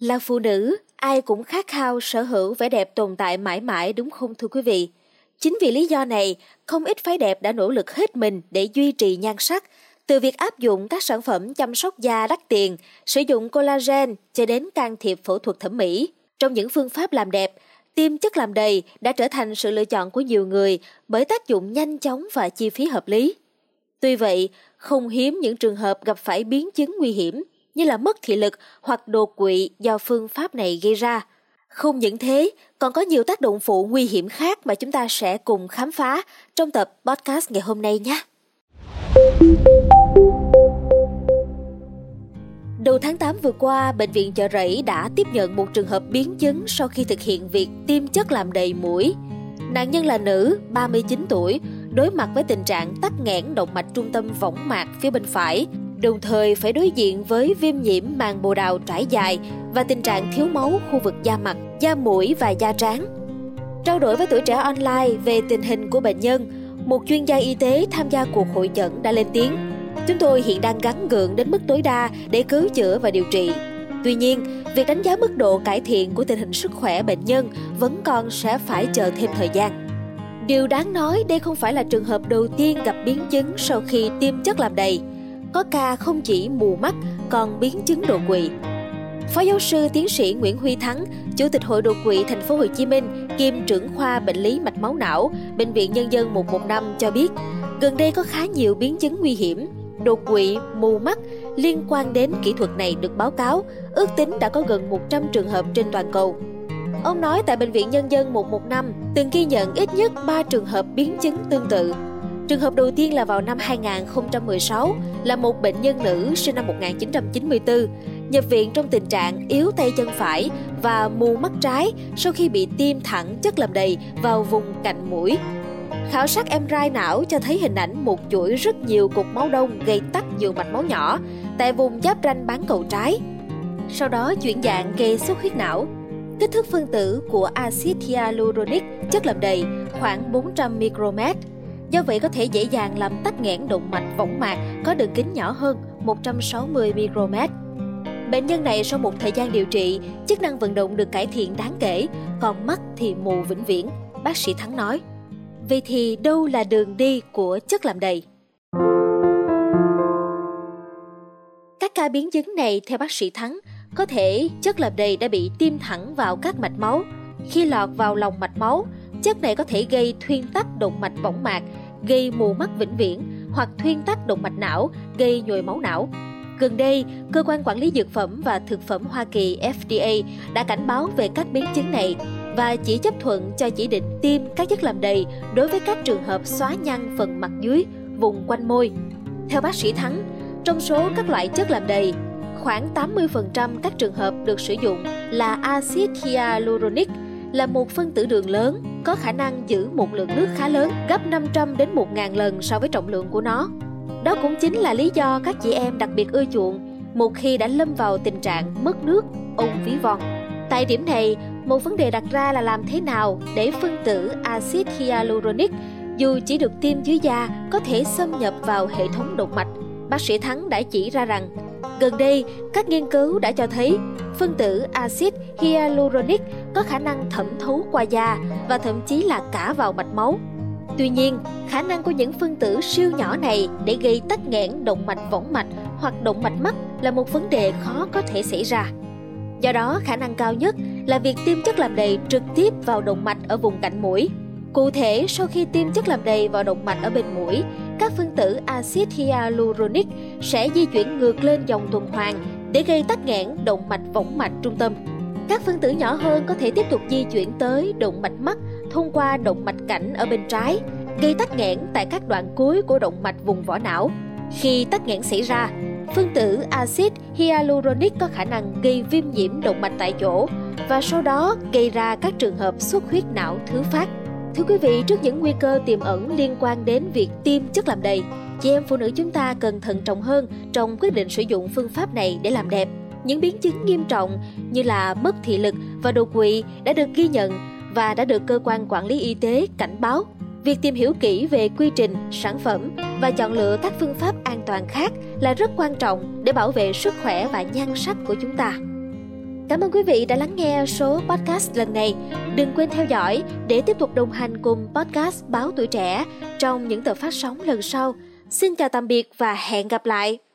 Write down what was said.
Là phụ nữ, ai cũng khát khao sở hữu vẻ đẹp tồn tại mãi mãi đúng không thưa quý vị? Chính vì lý do này, không ít phái đẹp đã nỗ lực hết mình để duy trì nhan sắc, từ việc áp dụng các sản phẩm chăm sóc da đắt tiền, sử dụng collagen cho đến can thiệp phẫu thuật thẩm mỹ. Trong những phương pháp làm đẹp, tiêm chất làm đầy đã trở thành sự lựa chọn của nhiều người bởi tác dụng nhanh chóng và chi phí hợp lý. Tuy vậy, không hiếm những trường hợp gặp phải biến chứng nguy hiểm như là mất thị lực hoặc đột quỵ do phương pháp này gây ra. Không những thế, còn có nhiều tác động phụ nguy hiểm khác mà chúng ta sẽ cùng khám phá trong tập podcast ngày hôm nay nhé. Đầu tháng 8 vừa qua, Bệnh viện Chợ Rẫy đã tiếp nhận một trường hợp biến chứng sau khi thực hiện việc tiêm chất làm đầy mũi. Nạn nhân là nữ, 39 tuổi, đối mặt với tình trạng tắc nghẽn động mạch trung tâm võng mạc phía bên phải, đồng thời phải đối diện với viêm nhiễm màng bồ đào trải dài và tình trạng thiếu máu khu vực da mặt, da mũi và da trán. Trao đổi với tuổi trẻ online về tình hình của bệnh nhân, một chuyên gia y tế tham gia cuộc hội chẩn đã lên tiếng. Chúng tôi hiện đang gắn gượng đến mức tối đa để cứu chữa và điều trị. Tuy nhiên, việc đánh giá mức độ cải thiện của tình hình sức khỏe bệnh nhân vẫn còn sẽ phải chờ thêm thời gian. Điều đáng nói đây không phải là trường hợp đầu tiên gặp biến chứng sau khi tiêm chất làm đầy. Có ca không chỉ mù mắt còn biến chứng đột quỵ. Phó giáo sư tiến sĩ Nguyễn Huy Thắng, Chủ tịch Hội đột quỵ Thành phố Hồ Chí Minh, kiêm trưởng khoa bệnh lý mạch máu não, Bệnh viện Nhân dân 115 cho biết, gần đây có khá nhiều biến chứng nguy hiểm, đột quỵ, mù mắt liên quan đến kỹ thuật này được báo cáo, ước tính đã có gần 100 trường hợp trên toàn cầu. Ông nói tại Bệnh viện Nhân dân 115 từng ghi nhận ít nhất 3 trường hợp biến chứng tương tự. Trường hợp đầu tiên là vào năm 2016 là một bệnh nhân nữ sinh năm 1994, nhập viện trong tình trạng yếu tay chân phải và mù mắt trái sau khi bị tiêm thẳng chất làm đầy vào vùng cạnh mũi. Khảo sát MRI não cho thấy hình ảnh một chuỗi rất nhiều cục máu đông gây tắc nhiều mạch máu nhỏ tại vùng giáp ranh bán cầu trái. Sau đó chuyển dạng gây xuất huyết não, Kích thước phân tử của axit hyaluronic chất làm đầy khoảng 400 micromet. Do vậy có thể dễ dàng làm tắc nghẽn động mạch võng mạc có đường kính nhỏ hơn 160 micromet. Bệnh nhân này sau một thời gian điều trị, chức năng vận động được cải thiện đáng kể, còn mắt thì mù vĩnh viễn, bác sĩ Thắng nói. Vậy thì đâu là đường đi của chất làm đầy? Các ca biến chứng này theo bác sĩ Thắng có thể chất làm đầy đã bị tiêm thẳng vào các mạch máu. Khi lọt vào lòng mạch máu, chất này có thể gây thuyên tắc động mạch võng mạc, gây mù mắt vĩnh viễn hoặc thuyên tắc động mạch não, gây nhồi máu não. Gần đây, Cơ quan Quản lý Dược phẩm và Thực phẩm Hoa Kỳ FDA đã cảnh báo về các biến chứng này và chỉ chấp thuận cho chỉ định tiêm các chất làm đầy đối với các trường hợp xóa nhăn phần mặt dưới, vùng quanh môi. Theo bác sĩ Thắng, trong số các loại chất làm đầy, khoảng 80% các trường hợp được sử dụng là axit hyaluronic, là một phân tử đường lớn, có khả năng giữ một lượng nước khá lớn, gấp 500 đến 1.000 lần so với trọng lượng của nó. Đó cũng chính là lý do các chị em đặc biệt ưa chuộng một khi đã lâm vào tình trạng mất nước, ung ví von. Tại điểm này, một vấn đề đặt ra là làm thế nào để phân tử axit hyaluronic dù chỉ được tiêm dưới da có thể xâm nhập vào hệ thống động mạch. Bác sĩ Thắng đã chỉ ra rằng Gần đây, các nghiên cứu đã cho thấy phân tử axit hyaluronic có khả năng thẩm thấu qua da và thậm chí là cả vào mạch máu. Tuy nhiên, khả năng của những phân tử siêu nhỏ này để gây tắc nghẽn động mạch võng mạch hoặc động mạch mắt là một vấn đề khó có thể xảy ra. Do đó, khả năng cao nhất là việc tiêm chất làm đầy trực tiếp vào động mạch ở vùng cạnh mũi. Cụ thể, sau khi tiêm chất làm đầy vào động mạch ở bên mũi, các phân tử axit hyaluronic sẽ di chuyển ngược lên dòng tuần hoàn để gây tắc nghẽn động mạch võng mạch trung tâm. Các phân tử nhỏ hơn có thể tiếp tục di chuyển tới động mạch mắt thông qua động mạch cảnh ở bên trái, gây tắc nghẽn tại các đoạn cuối của động mạch vùng vỏ não. Khi tắc nghẽn xảy ra, phân tử axit hyaluronic có khả năng gây viêm nhiễm động mạch tại chỗ và sau đó gây ra các trường hợp xuất huyết não thứ phát. Thưa quý vị, trước những nguy cơ tiềm ẩn liên quan đến việc tiêm chất làm đầy, chị em phụ nữ chúng ta cần thận trọng hơn trong quyết định sử dụng phương pháp này để làm đẹp. Những biến chứng nghiêm trọng như là mất thị lực và đột quỵ đã được ghi nhận và đã được cơ quan quản lý y tế cảnh báo. Việc tìm hiểu kỹ về quy trình, sản phẩm và chọn lựa các phương pháp an toàn khác là rất quan trọng để bảo vệ sức khỏe và nhan sắc của chúng ta. Cảm ơn quý vị đã lắng nghe số podcast lần này. Đừng quên theo dõi để tiếp tục đồng hành cùng podcast Báo Tuổi Trẻ trong những tờ phát sóng lần sau. Xin chào tạm biệt và hẹn gặp lại!